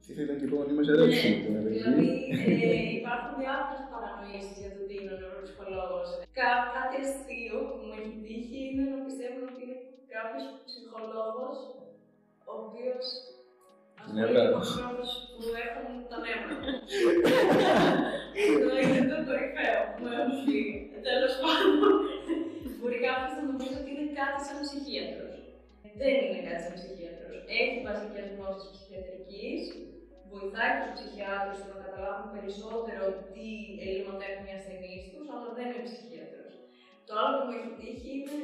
Αυτή θα ήταν και η επόμενη μας ερώτηση. ναι, που είναι δηλαδή εκεί. ε, υπάρχουν διάφορες παρανοήσεις για το τι είναι ο νευροψυχολόγο. Κα- κάτι αστείο που μου έχει τύχει είναι να πιστεύουν ότι είναι κάποιος ψυχολόγος ο οποίος Νεύρα. ασχολείται με ανθρώπου που έχουν τα νεύρα. Αυτό είναι το κορυφαίο που μου έχουν πει. Τέλος πάντων, μπορεί κάποιος να νομίζει ότι είναι κάτι σαν ψυχίατρος. Δεν είναι κάτι σαν ψυχίατρος. Έχει βασικές γνώσεις ψυχιατρικής, βοηθάει τους ψυχιάτρους να καταλάβουν περισσότερο τι ελλείμματα έχουν οι ασθενείς τους, αλλά δεν είναι ψυχίατρος. Το άλλο που μου έχει τύχει είναι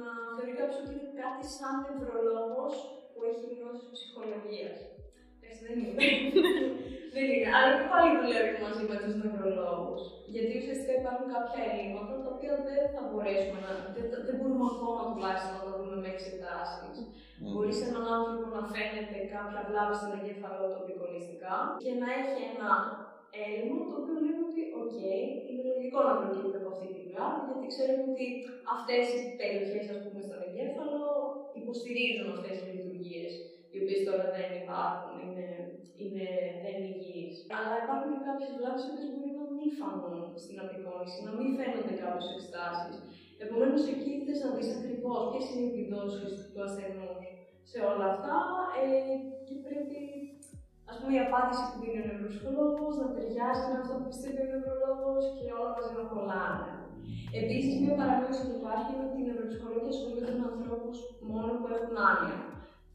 να θεωρεί κάποιος ότι είναι κάτι σαν νευρολόγος που έχει γνώση ψυχολογίας. Έτσι δεν είναι. δεν είναι. Αλλά και πάλι δουλεύει μαζί με τους νευρολόγους. Γιατί ουσιαστικά υπάρχουν κάποια ελλείμματα τα οποία δεν θα μπορέσουμε να. δεν, δεν μπορούμε ακόμα τουλάχιστον να τα δούμε με εξετάσεις. Mm. Μπορείς σε έναν άνθρωπο να φαίνεται κάποια βλάβη στον εγκέφαλο τοπικολιστικά και να έχει ένα έλλειμμα το οποίο λέμε ότι, οκ, είναι λογικό να προκύπτει από αυτή τη βλάβη, γιατί ξέρουμε ότι αυτές οι περιοχές, ας πούμε, στον εγκέφαλο υποστηρίζουν αυτές τις λειτουργίες, οι οποίες τώρα δεν υπάρχουν, είναι, είναι, δεν είναι υγιείς. Αλλά υπάρχουν και κάποιες βλάβες που μπορεί να μην φανούν στην απεικόνιση, να μην φαίνονται κάποιες εξετάσεις. Επομένως, εκεί θες να δεις ακριβώς ποιες είναι οι επιδόσεις του ασθενούς σε όλα αυτά ε, και πρέπει ας πούμε, η απάντηση που δίνει ο νευροψυχολόγο να ταιριάζει με αυτό που πιστεύει ο νευρολόγος και όλα μαζί να κολλάνε. Επίσης, μια παρανόηση που υπάρχει είναι ότι οι νευροψυχολόγοι ασχολούνται με ανθρώπους μόνο που έχουν άνοια.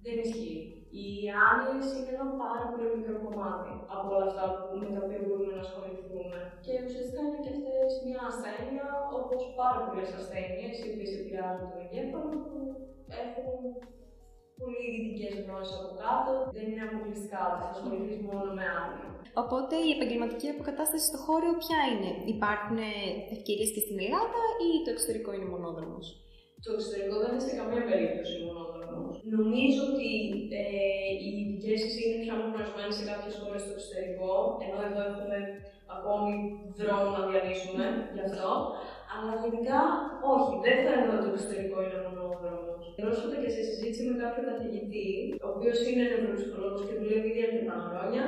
Δεν ισχύει. Οι άνοιε είναι ένα πάρα πολύ μικρό κομμάτι από όλα αυτά που, με τα οποία μπορούμε να ασχοληθούμε. Και ουσιαστικά είναι και αυτές μια ασθένεια, όπως πάρα πολλές ασθένειες, οι οποίες επηρεάζουν τον εγκέφαλο, που έχουν πολύ ειδικέ γνώσεις από κάτω. Δεν είναι αποκλειστικά ότι θα ασχοληθεί μόνο με άνοια. Οπότε η επαγγελματική αποκατάσταση στο χώρο ποια είναι, Υπάρχουν ευκαιρίες και στην Ελλάδα ή το εξωτερικό είναι μονόδρομος; Το εξωτερικό δεν είναι σε καμία περίπτωση μονόδρομος. Νομίζω ότι ε, οι ειδικές είναι πιο αναγνωρισμένε σε κάποιες χώρες στο εξωτερικό, ενώ εδώ έχουμε ακόμη δρόμο να διαλύσουμε γι' αυτό. Αλλά γενικά όχι, δεν θα ότι το εξωτερικό είναι μονόδρομο. Πρόσφατα και σε συζήτηση με κάποιον καθηγητή, ο οποίος είναι νευροψυχολόγο και δουλεύει ήδη αρκετά χρόνια,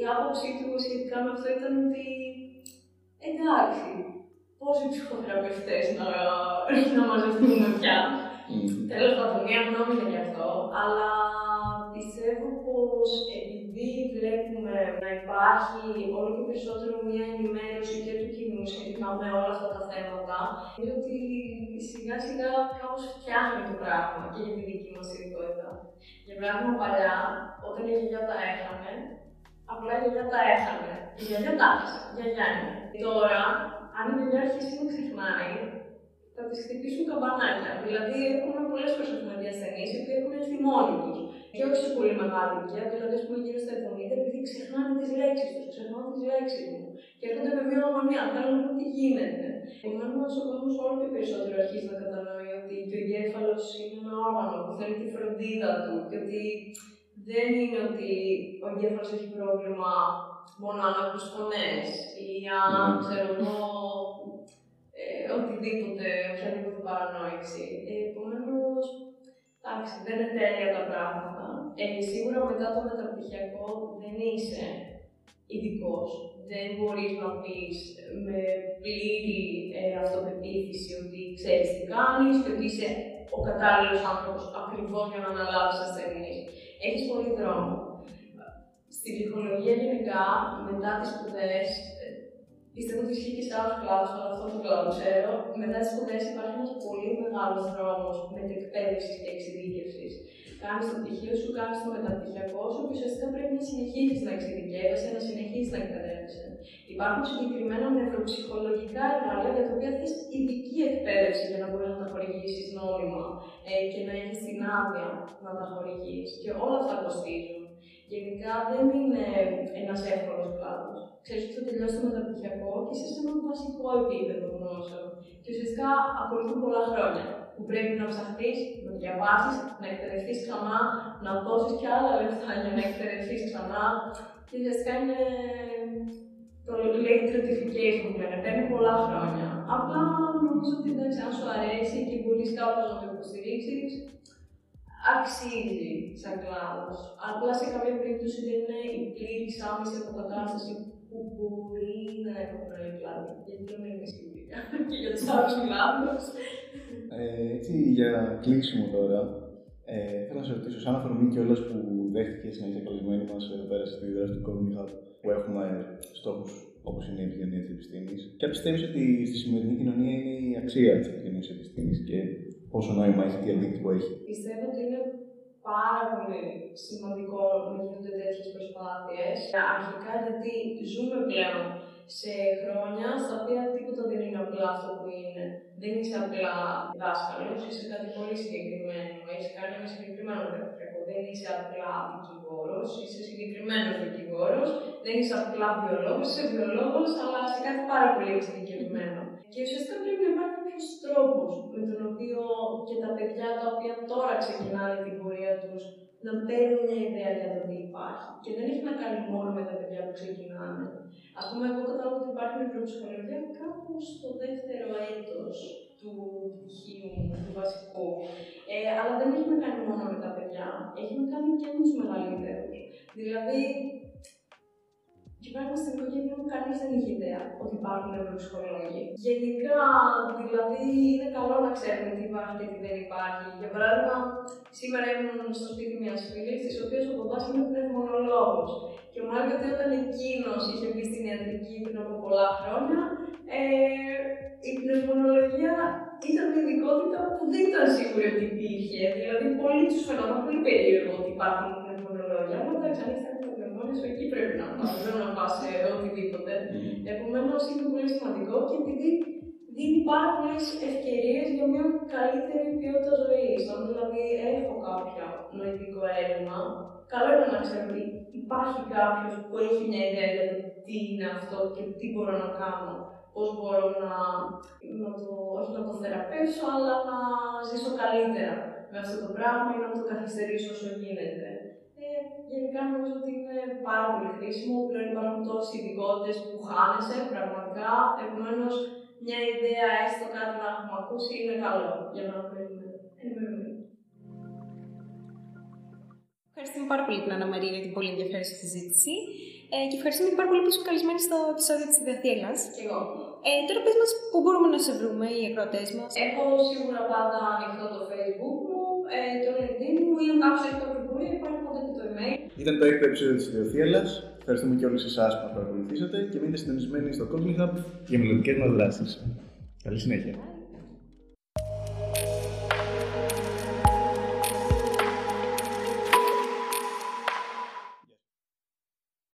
η άποψή του σχετικά με αυτό ήταν ότι εντάξει, πόσοι ψυχοθεραπευτές να, να μαζευτούμε πια. Τέλος πάντων, μία γνώμη είναι γι' αυτό, αλλά πιστεύω πως επειδή βλέπουμε να υπάρχει όλο και περισσότερο μία ενημέρωση και του κοινού σχετικά με όλα αυτά τα θέματα, είναι ότι σιγά σιγά κάπως φτιάχνει το πράγμα και για τη δική μας ειδικότητα. Για παράδειγμα, παλιά, όταν η γιαγιά τα έχανε, απλά η γιαγιά τα έχανε. Η γιαγιά τα έχασε, η γιαγιά είναι. Τώρα, αν η γιαγιά αρχίσει να ξεχνάει, θα τι χτυπήσουν καμπανάκια. Δηλαδή, έχουμε πολλές προσωπικέ ασθενείς οι οποίοι έχουν έρθει μόνοι τους. Και όχι σε πολύ μεγάλη ηλικία, δηλαδή, ας πούμε, γύρω στα 70, επειδή ξεχνάνε τις λέξεις τους, ξεχνάνε τις λέξεις του. Και έρχονται με μια αγωνία, θέλουν να δουν τι γίνεται. Επομένω, ο κόσμος όλο και περισσότερο αρχίζει να κατανοεί ότι ο εγκέφαλος είναι ένα όργανο που θέλει τη φροντίδα του και ότι δεν είναι ότι ο εγκέφαλος έχει πρόβλημα μόνο αν ακούς φωνές ή αν, mm. ξέρω εγώ, ε, οτιδήποτε, οποιαδήποτε παρανόηση. Ε, Επομένως, εντάξει, δεν είναι τέλεια τα πράγματα. Ε, σίγουρα μετά το μεταπτυχιακό δεν είσαι ειδικός. Δεν μπορείς να πεις με πλήρη ε, αυτοπεποίθηση ότι ξέρεις τι κάνεις και ότι είσαι ο κατάλληλος άνθρωπος ακριβώς για να αναλάβεις ασθενεί. Έχεις πολύ δρόμο. Στην ψυχολογία γενικά, μετά τις σπουδές, Πιστεύω ότι ισχύει και σε άλλους κλάδους, αλλά αυτό το κλάδο ξέρω. Μετά τις σπουδές υπάρχει ένας πολύ μεγάλος δρόμος μετεκπαίδευση και εξειδίκευσης. Κάνει το πτυχίο σου, κάνει το μεταπτυχιακό σου και ουσιαστικά πρέπει να συνεχίσει να εξειδικεύεσαι, να συνεχίσει να εκπαιδεύεσαι. Υπάρχουν συγκεκριμένα νευροψυχολογικά εργαλεία για τα οποία θες ειδική εκπαίδευση για να μπορείς να τα χορηγήσεις νόμιμα ε, και να έχεις την άδεια να τα χορηγήσει. Και όλα αυτά κοστίζουν. Γενικά δεν είναι ένας εύκολος κλάδος. Ξέρεις ότι θα τελειώσει το μεταπτυχιακό και είσαι σε ένα βασικό επίπεδο γνώσεων. Και ουσιαστικά ακολουθούν πολλά χρόνια που πρέπει να ψαχτείς, να διαβάσεις, να εκπαιδευτείς ξανά, να δώσεις και άλλα λεφτά για να εκπαιδευτείς ξανά. Και ουσιαστικά είναι το λέει certification που λένε, παίρνει πολλά χρόνια. Απλά νομίζω ότι εντάξει, αν σου αρέσει και μπορεί κάπω να το υποστηρίξεις, αξίζει σαν κλάδος. Απλά σε κάποια περίπτωση δεν είναι η πλήρη άμεση αποκατάσταση που μπορεί να έχουν οι κλάδοι. Γιατί δεν είμαι σίγουρη και για τους άλλους κλάδου. Ε, έτσι, για κλείσιμο τώρα, ε, θέλω να σε ρωτήσω, σαν αφορμή και όλες που δέχτηκε να είσαι καλεσμένη μας εδώ πέρα στη δράση του Comedy Hub, που έχουμε στόχους όπως είναι η επικοινωνία της επιστήμης, και πιστεύεις ότι στη σημερινή κοινωνία είναι η αξία της επικοινωνίας της επιστήμης και πόσο νόημα έχει, τι αντίκτυπο έχει; Πιστεύω ότι είναι πάρα πολύ σημαντικό να γίνονται τέτοιες προσπάθειες. Αρχικά γιατί ζούμε πλέον σε χρόνια στα οποία τίποτα δεν είναι απλά αυτό που είναι. Δεν είσαι απλά δάσκαλος, είσαι κάτι πολύ συγκεκριμένο. Έχεις κάνει ένα συγκεκριμένο διδακτορικό. Δεν είσαι απλά δικηγόρος, είσαι συγκεκριμένος δικηγόρος. Δεν είσαι απλά βιολόγος, είσαι βιολόγος, αλλά σε κάτι πάρα πολύ συγκεκριμένο. Και ουσιαστικά πρέπει να υπάρχει κάποιος τρόπος με τον οποίο και τα παιδιά τα οποία τώρα ξεκινάνε την πορεία τους να παίρνουν μια ιδέα για το τι υπάρχει. Και δεν έχει να κάνει μόνο με τα παιδιά που ξεκινάνε. Α πούμε, εγώ κατάλαβα ότι υπάρχει νευροψυχολογία κάπου στο δεύτερο έτος του πτυχίου του βασικού. Ε, αλλά δεν έχει να κάνει μόνο με τα παιδιά. Έχει να κάνει και με τους μεγαλύτερους. Δηλαδή, και πράγμα στην οικογένεια μου κανείς δεν είχε ιδέα ότι υπάρχουν νευροψυχολόγοι. Γενικά, δηλαδή, είναι καλό να ξέρουμε τι υπάρχει και τι δεν υπάρχει. Για παράδειγμα, σήμερα ήμουν στο σπίτι μιας φίλης, της οποίας ο παπάς είναι πνευμονολόγος. Και μου έλεγε ότι όταν εκείνος είχε μπει στην ιατρική πριν από πολλά χρόνια, ε, η πνευμονολογία ήταν μια ειδικότητα που δεν ήταν σίγουρη ότι υπήρχε. Δηλαδή, πολλοί τους φαινόταν πολύ περίεργο ότι υπάρχουν πνευμονολόγια. Αλλά εντάξει, αν είσαι πνευμόνιο, εκεί πρέπει να πα. Δεν να πα σε οτιδήποτε. Επομένως, είναι πολύ σημαντικό και επειδή δίνει πάρα πολλές ευκαιρίες για μια καλύτερη ποιότητα ζωής. Αν δηλαδή έχω κάποιο νοητικό έλλειμμα, καλό είναι να ξέρω ότι υπάρχει κάποιος που έχει μια ιδέα για το τι είναι αυτό και τι μπορώ να κάνω. Πώς μπορώ να, να το, όχι να το θεραπεύσω, αλλά να ζήσω καλύτερα με αυτό το πράγμα ή να το καθυστερήσω όσο γίνεται. Ε, γενικά νομίζω ότι είναι πάρα πολύ χρήσιμο. Πλέον υπάρχουν τόσες ειδικότητες που χάνεσαι πραγματικά. Επομένως, μια ιδέα έστω κάτι να έχουμε ακούσει είναι καλό για να μείνουμε ενημερωμένοι. Ευχαριστούμε πάρα πολύ την Ανna Μαρία για την πολύ ενδιαφέρουσα συζήτηση. Ε, και ευχαριστούμε πάρα πολύ που είσαι καλεσμένη στο επεισόδιο της Ιδιαθήλα. Και εγώ. Ε, τώρα πες μας πού μπορούμε να σε βρούμε οι ακροατές μας; Έχω σίγουρα πάντα ανοιχτό το facebook μου, ε, το linkedin μου ή αν κάποιος έχει κάποια πορεία υπάρχει πάντα και το email. Ήταν το έκτο επεισόδιο της Ιδιοθύελας. Ευχαριστούμε και όλους εσάς που μας παρακολουθήσατε και μείνετε συντονισμένοι στο Cogni Hub για μελλοντικές μας δράσεις. Καλή συνέχεια.